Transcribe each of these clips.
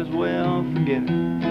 as well forget it.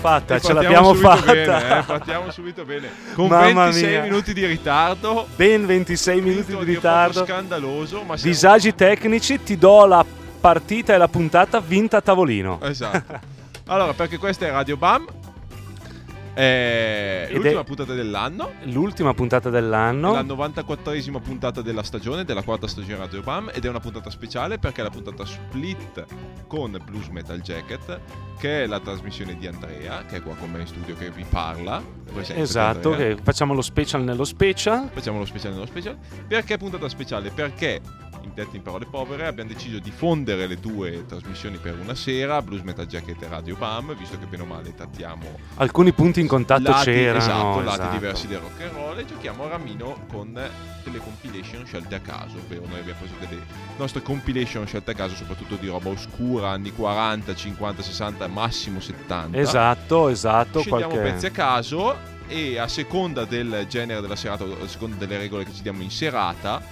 Fatta, ce l'abbiamo fatta. Bene, eh, partiamo subito bene. Con Mamma 26 mia. minuti di ritardo. Ben 26 minuti di ritardo. scandaloso, ma Disagi tecnici, ti do la partita e la puntata vinta a tavolino. Esatto. Allora, perché questa è Radio Bam. Ed l'ultima è- puntata dell'anno. L'ultima puntata dell'anno. La 94esima puntata della stagione, della quarta stagione di Radio Bam. Ed è una puntata speciale perché è la puntata split con Blues Metal Jacket, che è la trasmissione di Andrea, che è qua con me in studio che vi parla. Esatto, che facciamo lo special nello special. Facciamo lo speciale nello special. Perché puntata speciale? Perché, detto in parole povere, abbiamo deciso di fondere le due trasmissioni per una sera, Blues Metal Jacket e Radio Bam, visto che bene o male trattiamo Alcuni punti in contatto lati, c'erano. esatto, lati esatto. diversi del rock and roll e giochiamo a Ramino con delle compilation scelte a caso, ovvero noi abbiamo preso delle nostre compilation scelte a caso, soprattutto di roba oscura, anni 40, 50, 60, massimo 70. Esatto, esatto. Scegliamo qualche- pezzi a caso e a seconda del genere della serata, a seconda delle regole che ci diamo in serata,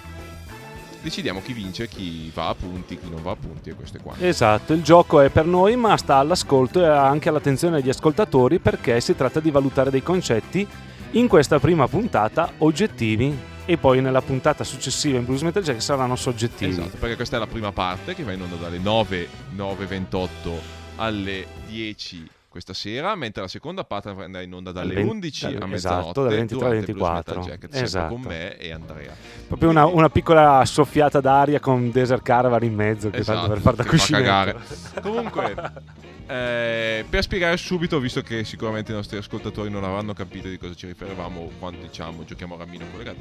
decidiamo chi vince, chi va a punti, chi non va a punti e queste qua. Esatto, il gioco è per noi, ma sta all'ascolto e anche all'attenzione degli ascoltatori perché si tratta di valutare dei concetti in questa prima puntata oggettivi e poi nella puntata successiva in Blues Metal Jack saranno soggettivi. Esatto, perché questa è la prima parte che va in onda dalle 9, 9.28 alle 10 questa sera, mentre la seconda parte andrà in onda dalle Dalle 11 a dalle- mezzanotte esatto, dalle 23 alle durante Blues 24. Metal Jacket, Esatto. con me e Andrea. Proprio una, una piccola soffiata d'aria con Desert Caravan in mezzo che Esatto, tanto per far da cuscino. Comunque, eh, per spiegare subito, visto che sicuramente i nostri ascoltatori non avranno capito di cosa ci riferivamo quando diciamo giochiamo a Ramino collegato,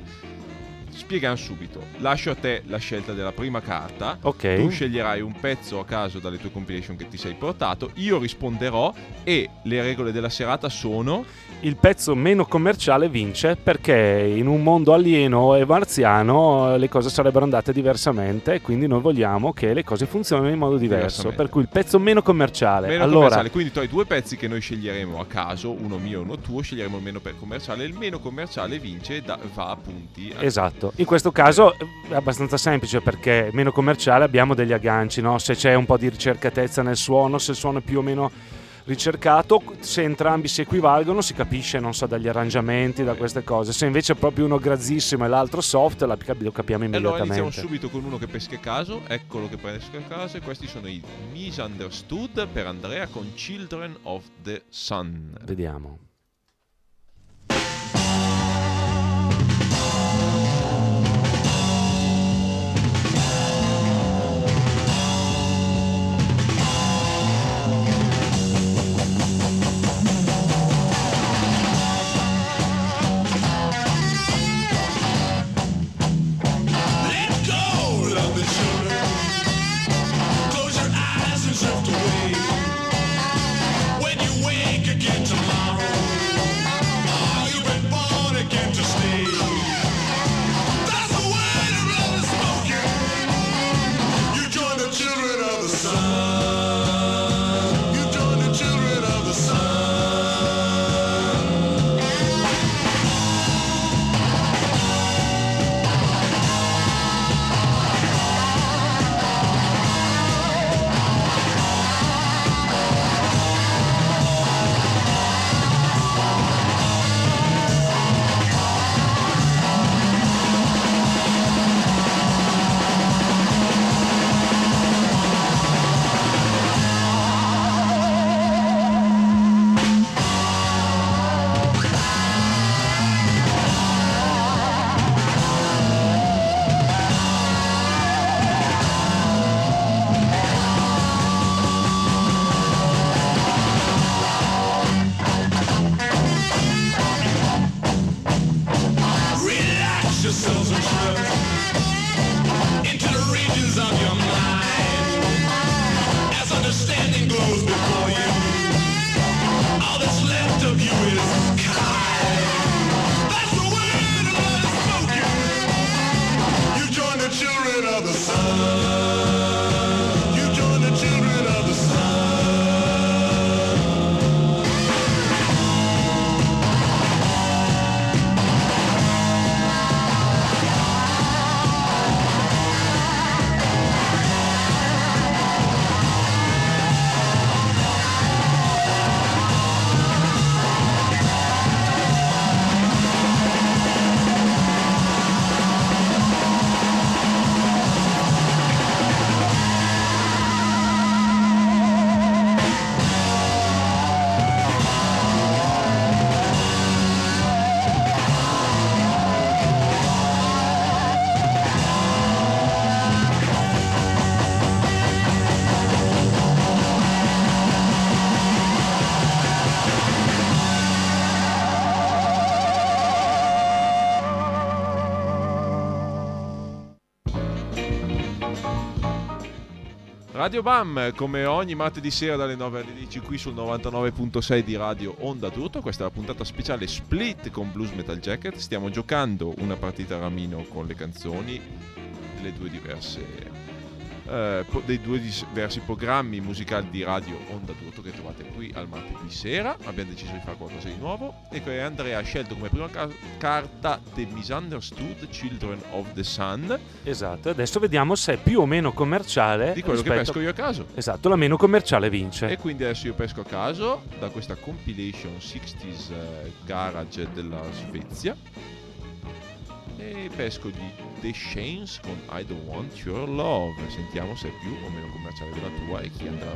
spieghiamo subito. Lascio a te la scelta della prima carta. Ok. Tu sceglierai un pezzo a caso dalle tue compilation che ti sei portato. Io risponderò e le regole della serata sono. Il pezzo meno commerciale vince perché in un mondo alieno e marziano eh, le cose sarebbero andate diversamente e quindi noi vogliamo che le cose funzionino in modo diverso. Per cui il pezzo meno commerciale. Meno allora, commerciale, quindi tu hai due pezzi che noi sceglieremo a caso, uno mio e uno tuo, sceglieremo il meno commerciale, il meno commerciale vince e da- va a punti. Esatto, in questo caso è abbastanza semplice perché meno commerciale abbiamo degli agganci, no? se c'è un po' di ricercatezza nel suono, se il suono è più o meno ricercato, se entrambi si equivalgono si capisce, non so, dagli arrangiamenti, da queste cose. Se invece è proprio uno grazzissimo e l'altro soft, la- lo capiamo E allora iniziamo immediatamente. subito con uno che pesca a caso, eccolo che pesca a caso e questi sono i Misunderstood per Andrea con Children of the Sun. Vediamo. Radio Bam, come ogni martedì sera dalle 9 alle 10 qui sul 99.6 di Radio Onda d'Urto. Questa è la puntata speciale Split con Blues Metal Jacket. Stiamo giocando una partita a ramino con le canzoni delle due diverse eh, dei due diversi programmi musicali di Radio Onda d'Urto che trovate qui al martedì sera. Abbiamo deciso di fare qualcosa di nuovo e che Andrea ha scelto come prima ca- carta The Misunderstood Children of the Sun Esatto, adesso vediamo se è più o meno commerciale. di quello che rispetto- pesco io a caso. Esatto, la meno commerciale vince. E quindi adesso io pesco a caso da questa compilation 60s eh, garage della Svezia. E pesco di The Shanes con I Don't Want Your Love. Sentiamo se è più o meno commerciale della tua e chi andrà a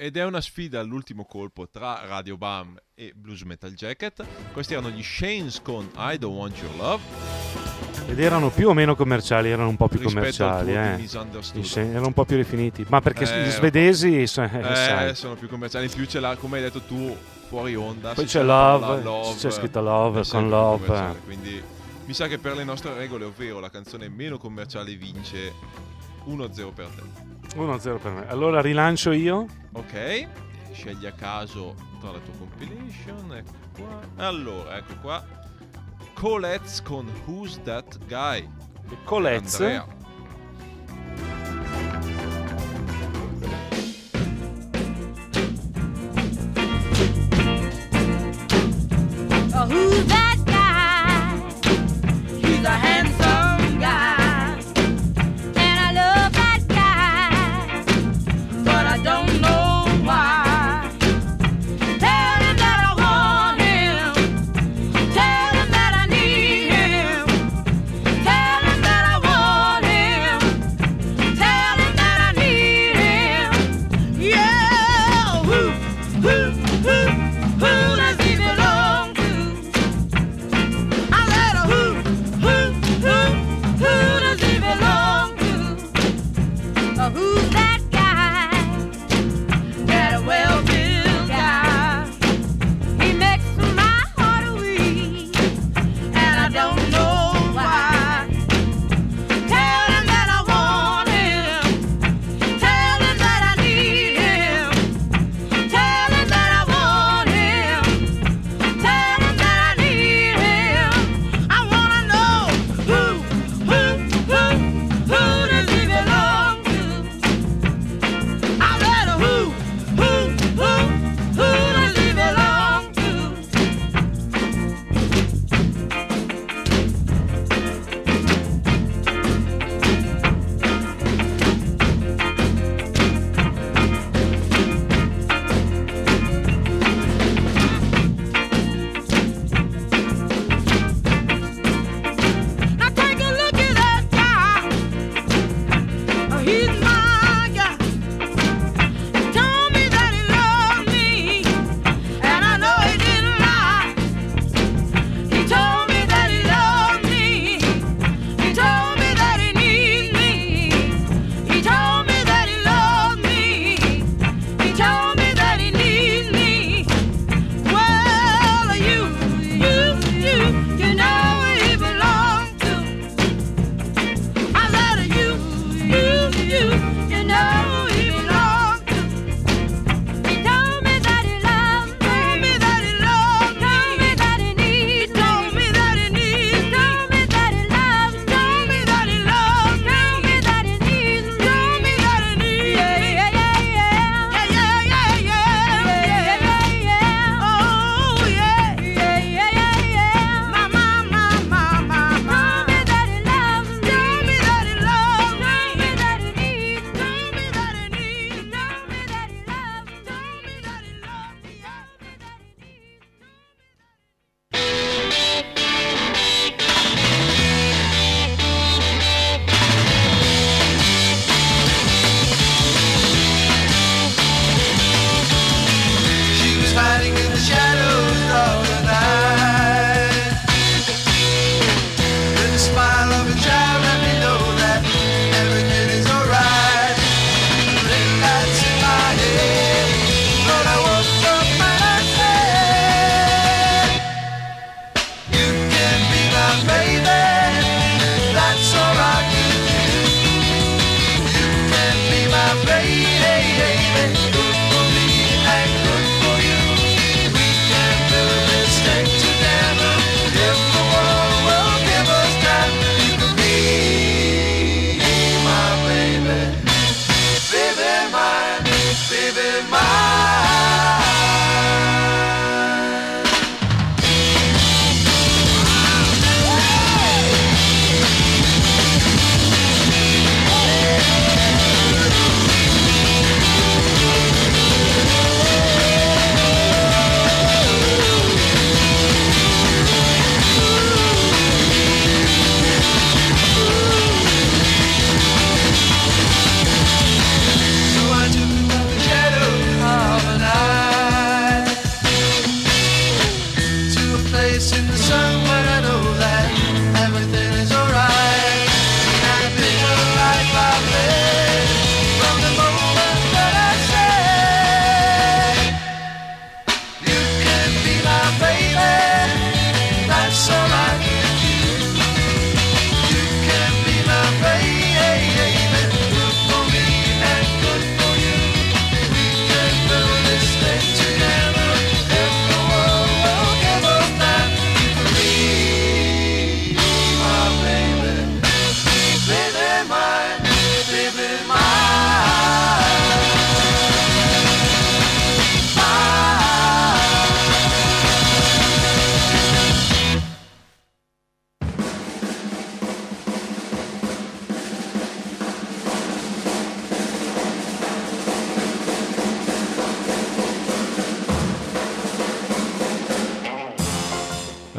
Ed è una sfida all'ultimo colpo tra Radio Bam e Blues Metal Jacket. Questi erano gli Shanes con I Don't Want Your Love. Ed erano più o meno commerciali, erano un po' più commerciali. eh. Sì, erano un po' più rifiniti. Ma perché Eh, gli svedesi, eh, Eh, sono più commerciali. In più c'è la, come hai detto tu, fuori onda. Poi c'è Love, parola c'è scritto Love, con Love. Quindi mi sa che per le nostre regole, ovvero la canzone meno commerciale vince 1-0 per te. 1-0 per me. Allora rilancio io. Ok, scegli a caso tra la tua compilation. Ecco qua. Allora, ecco qua. Coletts con Who's That Guy? Colez. Andrea. Oh, who's that guy? He's a living my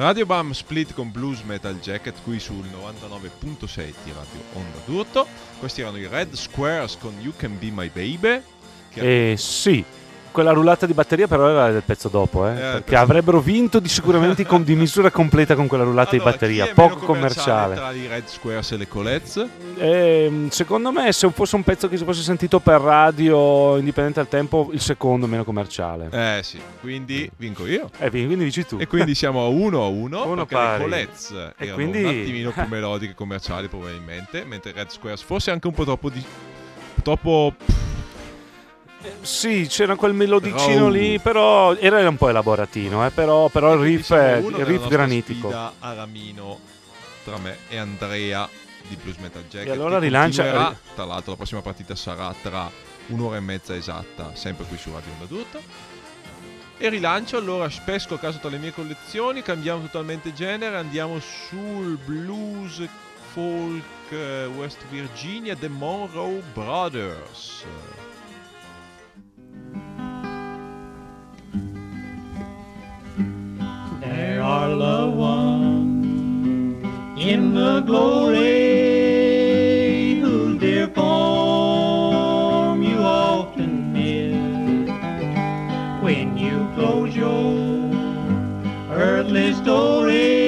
Radio Bam split con Blues Metal Jacket qui sul 99.6 di Radio Onda d'Urto. Questi erano i Red Squares con You Can Be My Baby. Eh sì, quella rullata di batteria però era del pezzo dopo, eh, perché pezzo- avrebbero vinto di sicuramente con- di misura completa con quella rullata Allora, di batteria, poco commerciale. Tra i Red Squares e le Colets. Ehm, secondo me se fosse un pezzo che si fosse sentito per radio indipendente al tempo, il secondo meno commerciale. Eh sì, quindi vinco io. Eh, quindi dici tu. E quindi siamo a 1 a 1 Uno perché pari. le Colets erano quindi- un attimino più melodiche e commerciali probabilmente, mentre Red Squares forse anche un po' troppo di troppo Sì, c'era quel melodicino Raw. lì, però era un po' elaboratino, eh, però, però il riff, siamo è- il riff granitico. sfida a Ramino tra me e Andrea di Blues Metal Jacket. E allora rilancia-. Tra l'altro, la prossima partita sarà tra un'ora e mezza esatta, sempre qui su Radio Onda. E rilancio allora, pesco a caso tra le mie collezioni, cambiamo totalmente genere, andiamo sul blues folk eh, West Virginia, The Monroe Brothers. Are loved ones in the glory whose dear form you often miss when you close your earthly story.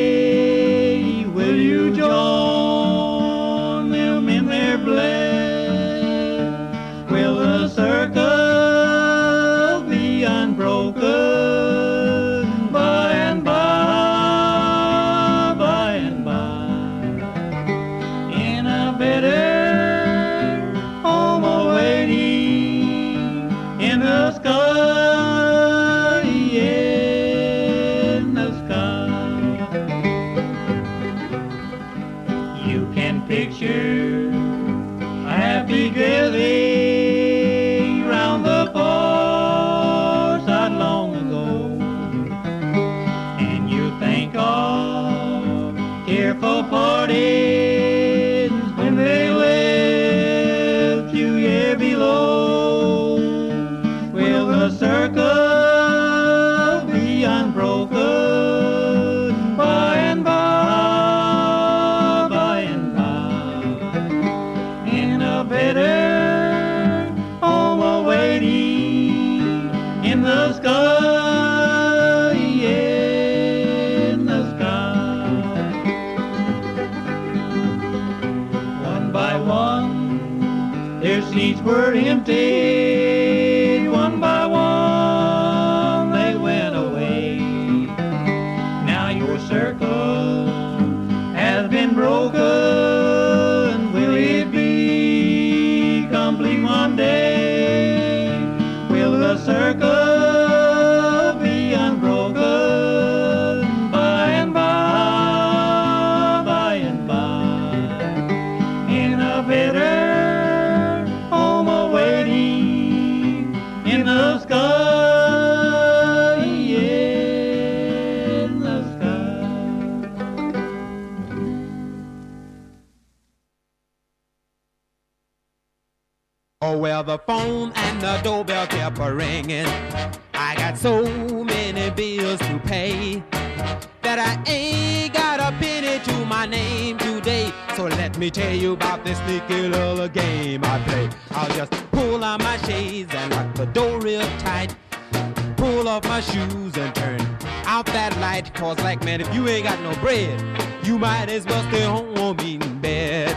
You might as well stay home eating bed.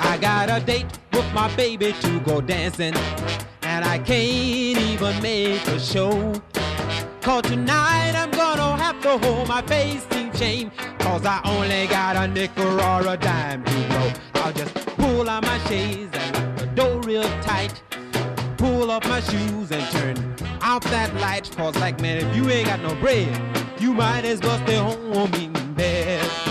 I got a date with my baby to go dancing, and I can't even make a show. Cause tonight I'm gonna have to hold my face in shame, cause I only got a nickel or a dime to blow. I'll just pull on my shades and lock the door real tight. Pull off my shoes and turn out that light. Cause like man, if you ain't got no bread, you might as well stay home eating bed.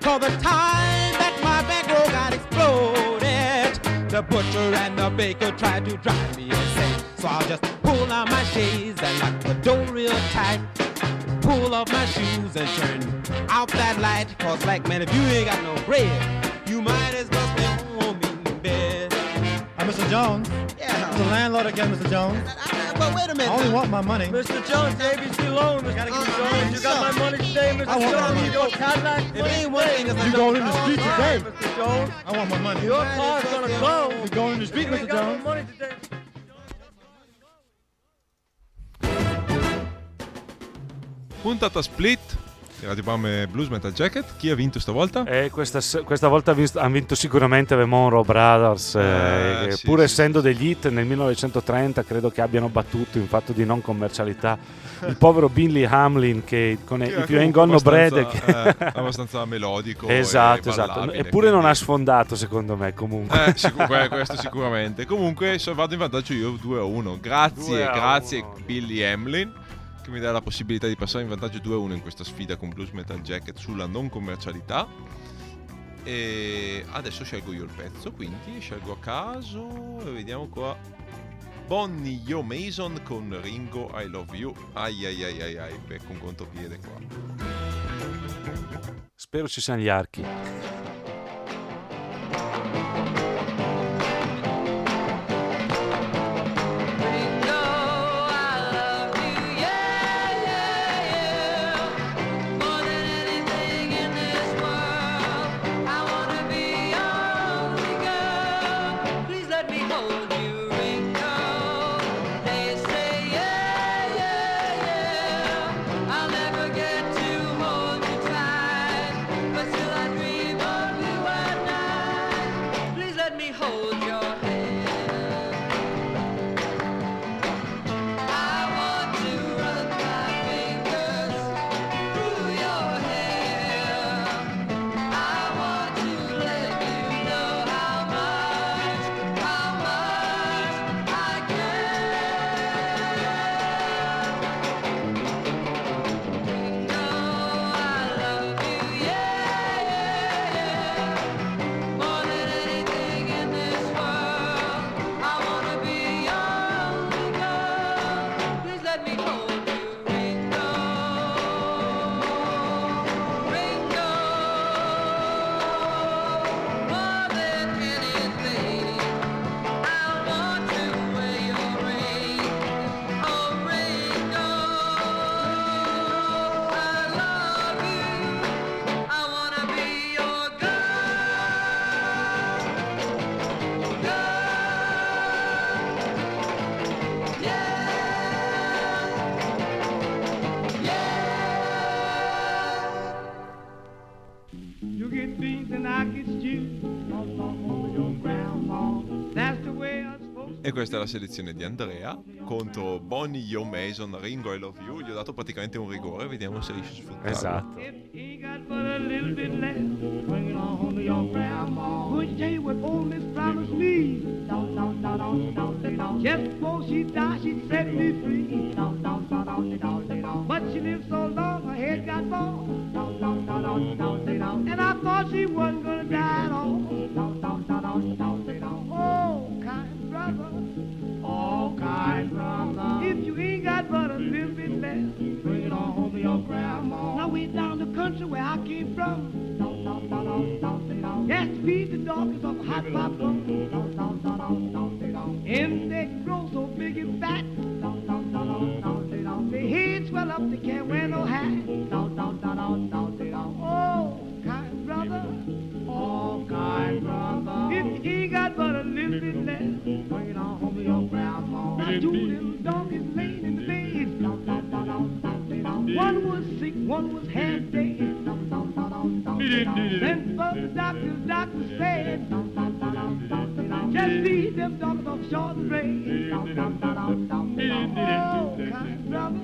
For the time that my bankroll got exploded, the butcher and the baker tried to drive me insane. So I'll just pull on my shades and lock the door real tight. Pull off my shoes and turn out that light. Cause like man, if you ain't got no bread, you might as well stay home in bed. Uh, Mr. Jones, Yeah. the landlord again, Mr. Jones. But wait a minute. I only want my money. Mr. Jones, the ABC loan, Mr. Uh, Jones. You got my money today, Mr. I want my Jones. money. Your Cadillac. It ain't one thing, it's You going in the street today? Mr. Jones. I want my money. Your car's gonna go. You going in the street, You ain't Mr. Jones? money today. Puntata split. Radio Bam e Blues Metal Jacket. Chi ha vinto stavolta? E questa, questa volta ha vinto, hanno vinto sicuramente The Monroe Brothers, eh, Eh, che sì, pur sì, essendo sì, degli hit nel 1930 credo che abbiano battuto in fatto di non commercialità il povero Billy Hamlin che con Che i più in comunque Gonno Bread che- eh, abbastanza melodico esatto e esatto ballabile, eppure non quindi- ha sfondato secondo me comunque Eh, sicur- eh, questo sicuramente. Comunque so- vado in vantaggio io 2 a 1. Grazie, 2 a grazie 1. Billy Hamlin che mi dà la possibilità di passare in vantaggio 2 a 1 in questa sfida con Blues Metal Jacket sulla non commercialità. E adesso scelgo io il pezzo, quindi scelgo a caso e vediamo qua. Bonnie Yo Mason con Ringo I Love You. Ai ai ai ai ai, becco un contropiede qua. spero ci siano gli archi questa è la selezione di Andrea contro Bonnie Yo Mason, Ringo I Love You. Gli ho dato praticamente un rigore, vediamo se riesce a sfruttarlo. esatto. Just before she died, she set me free. But she lived so long, her head got bald. And I thought she wasn't gonna die at all. Oh, kind brother. If you ain't got but a little bit left, bring it on home to your grandma. Now we down the country where I came from. Don't, don't, don't, don't, don't, don't. Yes, feed the dogs of hot don't, don't. And they grow so big and fat. Don't. Their heads swell up, they can't wear no hat. Oh, kind brother. Oh, kind brother. If you ain't got but a little bit left, bring it on home to your grandma. I two be? Two little donkeys laying in the bed. One was sick, one was half dead. Then for the doctor, the doctor said, just feed them dogs off short and bread. Oh, kind brother,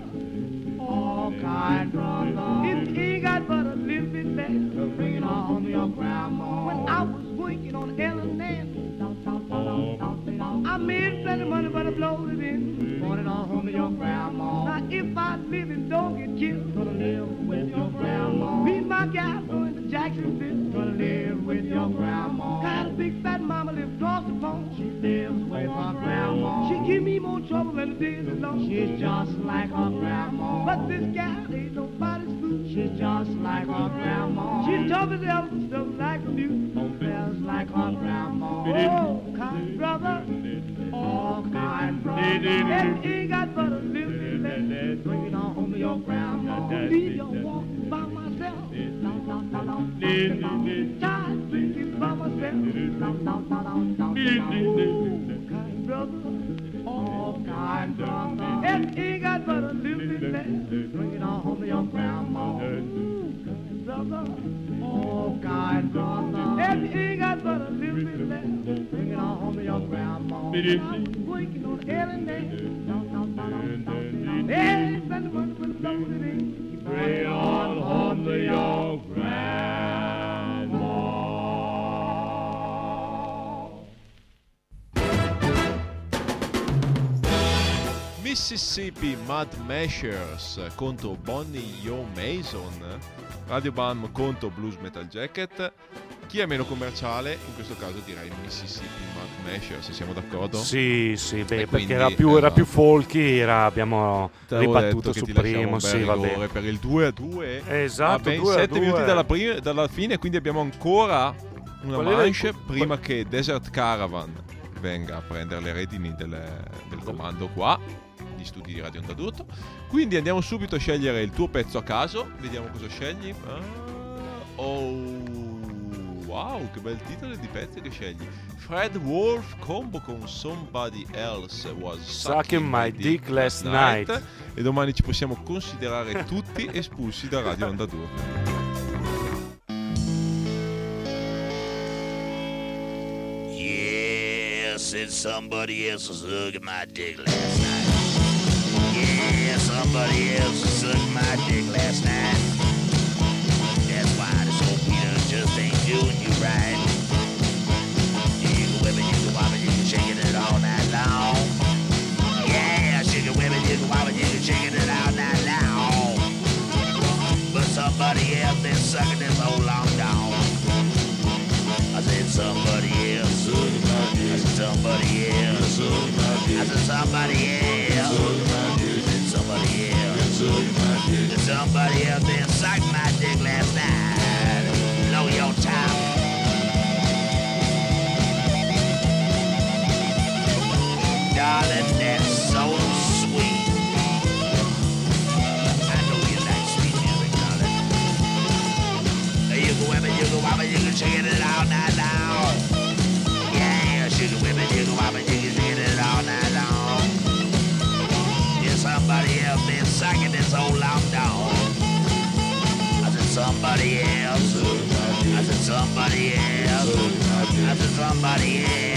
oh, kind brother, if he got but a little bit less, bring it on your grandma. When I was working on Ellen Nancy, I made plenty money, but I blowed your grandma. Now if I live and don't get killed, gonna live with your grandma. Me my gal going to Jacksonville, gonna live with your grandma. Got a big fat mama lives across the pond. She lives with her grandma. She give me more trouble than the days alone. She's just like her grandma. But this gal ain't nobody's fool. She's just like her grandma. She's tough as elephant, stuff like a mule. Bells like her grandma. Oh, kind brother. Oh, kind brother. And ain't got but a little bit left. Bring it on home to your grandma. Leave your walk by myself. Bring it by myself. Oh, kind brother. Oh, kind brother. And ain't got but a little bit left. Bring it on home to your grandma. Kind brother. Oh, kind brother. And ain't got but a little bit left. Grandma. I'm working on Ellen No, no, no, no, no, no. Hey, spend the money when the blows it in. Bring it on home to your grandma. Mississippi Mud Mashers contro Bonnie Yo Mason, Radio Bam contro Blues Metal Jacket. Chi è meno commerciale? In questo caso direi Mississippi Mud Mashers, siamo d'accordo? Sì, sì, beh, perché era più, era eh, più folky, era- abbiamo ribattuto sul primo, sì, va bene. per il 2 a 2 Esatto, a ben 2 a 7 minuti 2. dalla, pri- dalla fine quindi abbiamo ancora una Qual era il- manche prima che Desert Caravan venga a prendere le redini del, del comando qua gli studi di Radio Onda d'Urto quindi andiamo subito a scegliere il tuo pezzo a caso vediamo cosa scegli Ah, oh wow che bel titolo di pezzo che scegli Fred Wolf combo con Somebody Else Was Sucking My Dick Last Night. e domani ci possiamo considerare tutti espulsi da Radio Onda Yeah, said somebody else was hugging my dick last night. Yeah, somebody else was sucking my dick last night. You right. Can whip it, you can you can shake it all night long. Yeah, it, whip it, you can you can shake it all night long. But somebody else been sucking this long. I said somebody else. I said somebody else. I said somebody else. I said somebody else. Somebody else been sucking my dick last night. That's so sweet. I know you like sweet. You can whip it, you can it, you can shake it all night long. Yeah, can whip it, you can it, you can shake it all night long. Somebody else been sucking this long dog. I said somebody else. I said somebody else. I said somebody else.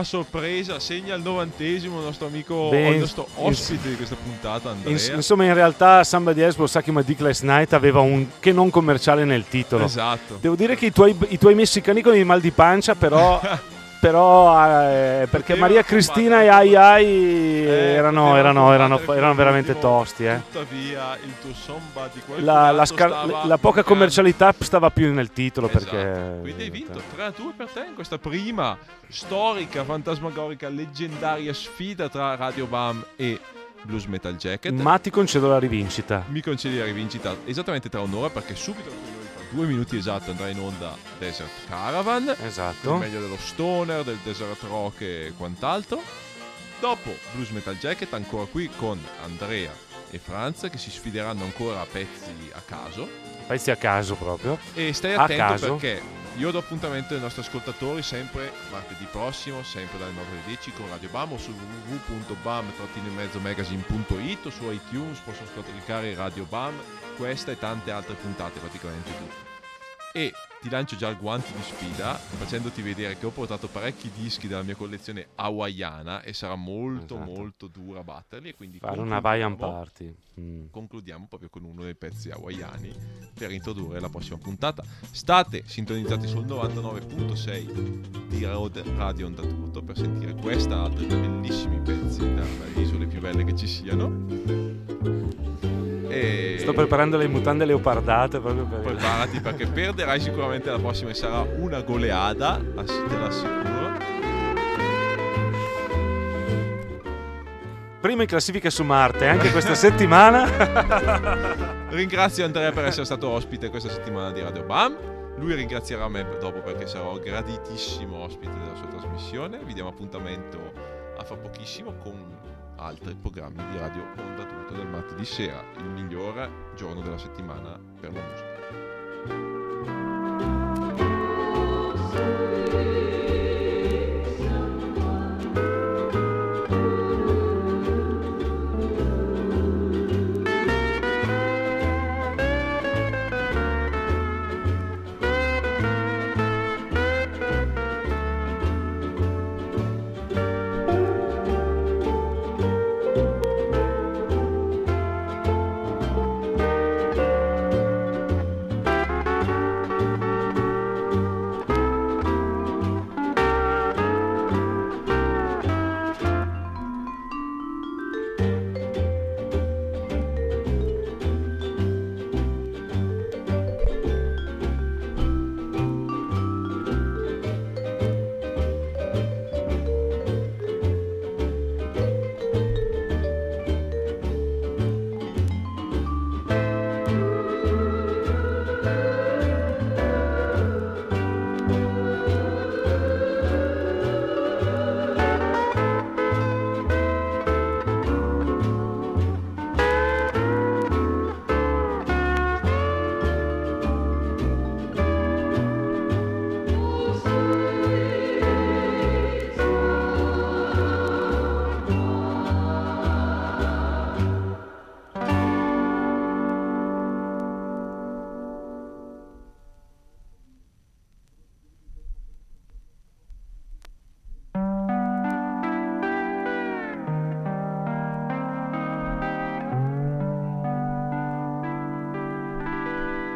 A sorpresa, segna il novantesimo il nostro amico, Beh, il nostro ospite di questa puntata, Andrea. Ins- insomma, in realtà Was Sucking My Dick Last Night aveva un che non commerciale nel titolo. Esatto. Devo dire che i tuoi, i tuoi messicani con il mal di pancia, però. però eh, perché Maria Cristina e Ai Ai erano, potevano erano, erano, combattere erano veramente tosti. Eh. Tuttavia, il tuo somba di La, la stava la poca commercialità stava più nel titolo Esatto. perché. Quindi hai vinto 3 a 2 per te in questa prima storica, fantasmagorica, leggendaria sfida tra Radio Bam e Blues Metal Jacket. Ma ti concedo la rivincita. Mi concedi la rivincita esattamente tra un'ora perché subito due minuti esatti andrà in onda Desert Caravan. Esatto. Il meglio dello stoner, del desert rock e quant'altro. Dopo Blues Metal Jacket ancora qui con Andrea e Franz che si sfideranno ancora a pezzi a caso. Pezzi a caso proprio. E stai attento perché io do appuntamento ai nostri ascoltatori sempre martedì prossimo, sempre dalle 9 alle 10 con Radio Bam o su www.bam-magazine.it o su iTunes possono scaricare Radio Bam, questa e tante altre puntate praticamente tutte. E ti lancio già il guanto di sfida facendoti vedere che ho portato parecchi dischi della mia collezione hawaiana e sarà molto Esatto. molto dura batterli e quindi Fare una Hawaiian concludiamo- party. Mm. concludiamo proprio con uno dei pezzi hawaiani per introdurre la prossima puntata. State sintonizzati sul 99.6 di Road Radio Onda Tutto per sentire questa e altri bellissimi pezzi dalle isole più belle che ci siano. E Sto preparando le mutande leopardate proprio per. preparati perché perderai sicuramente la prossima e sarà una goleada, te l'assicuro. Prima in classifica su Marte, anche questa settimana. Ringrazio Andrea per essere stato ospite questa settimana di Radio Bam. Lui ringrazierà me dopo perché sarò graditissimo ospite della sua trasmissione. Vi diamo appuntamento a fra pochissimo con altri programmi di Radio Onda Tutto del martedì sera, il migliore giorno della settimana per la musica.